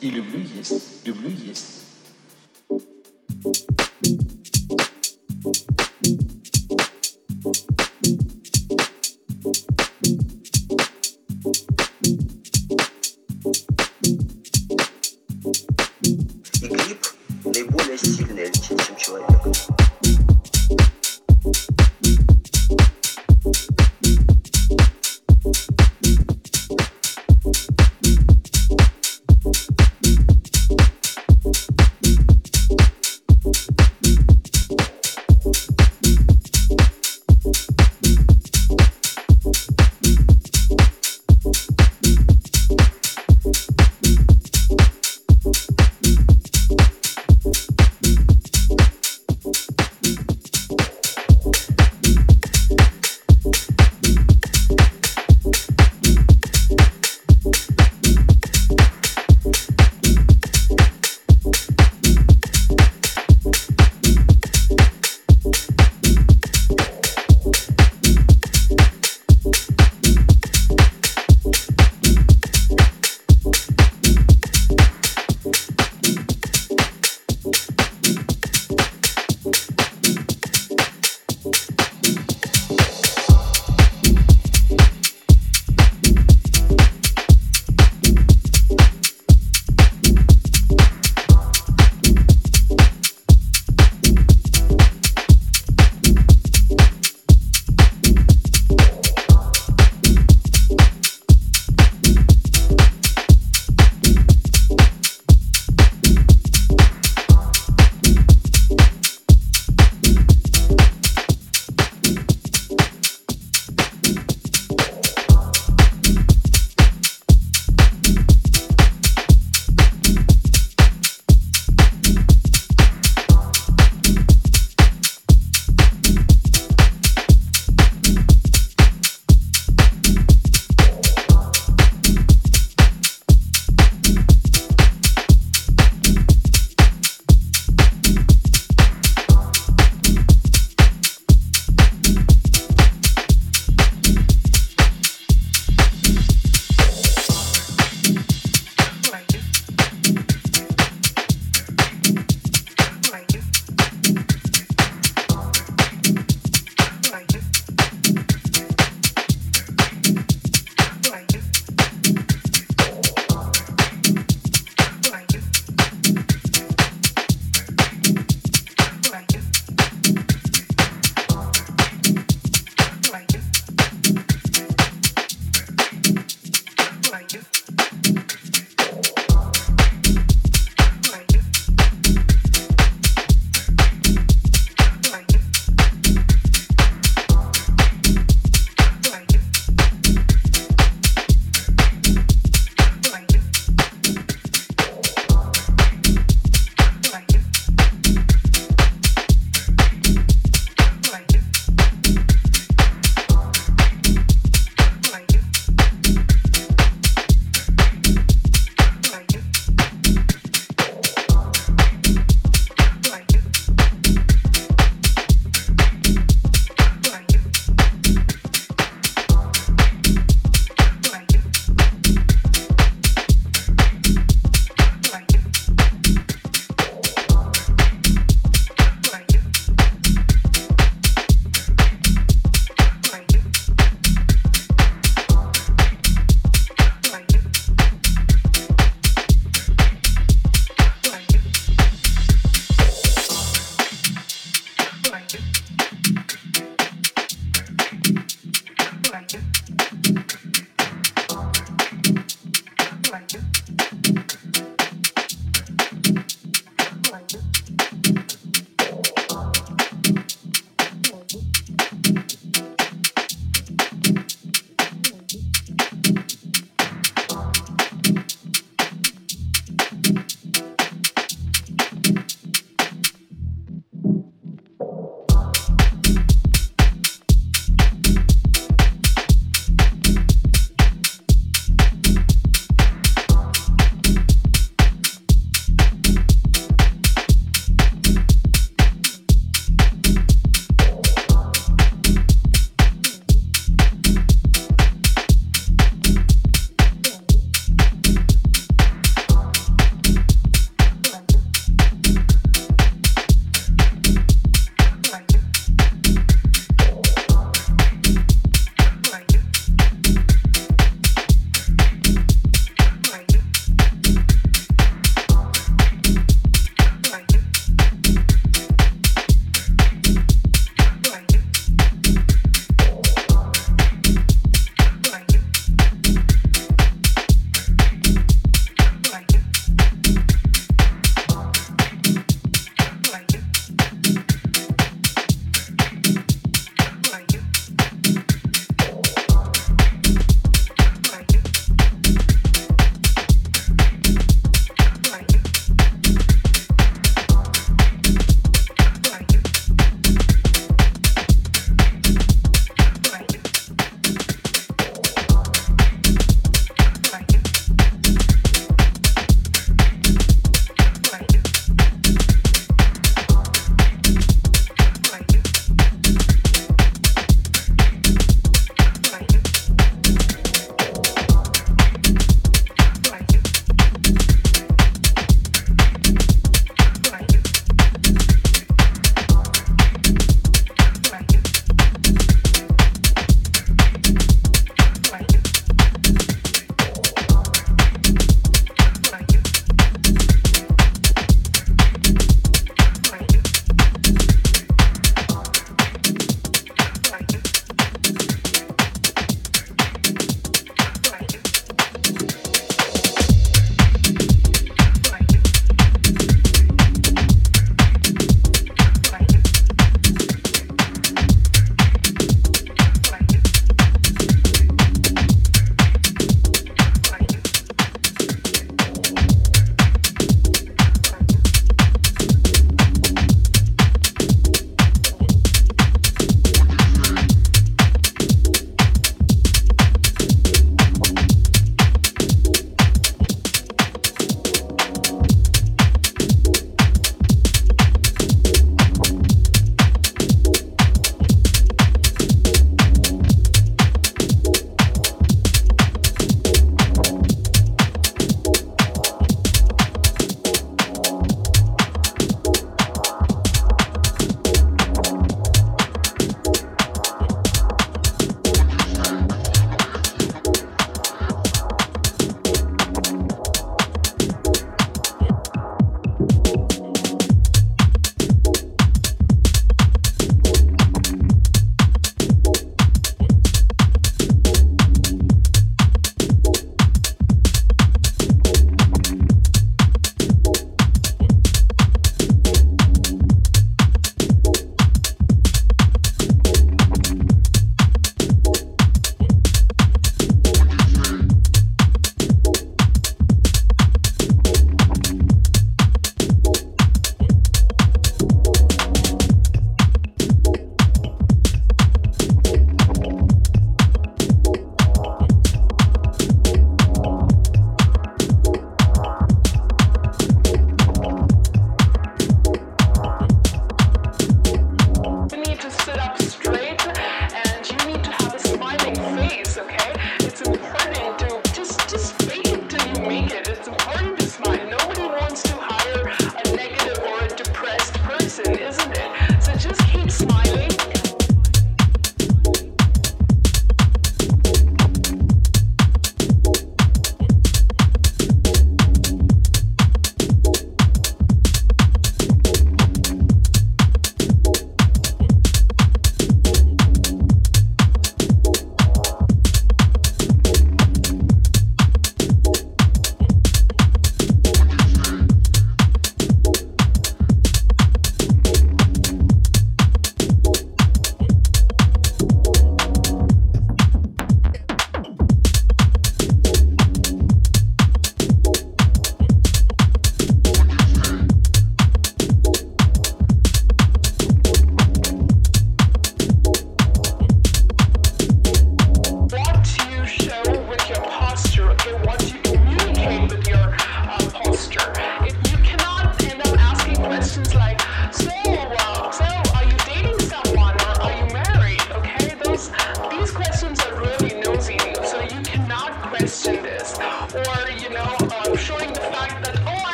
И люблю есть, люблю есть.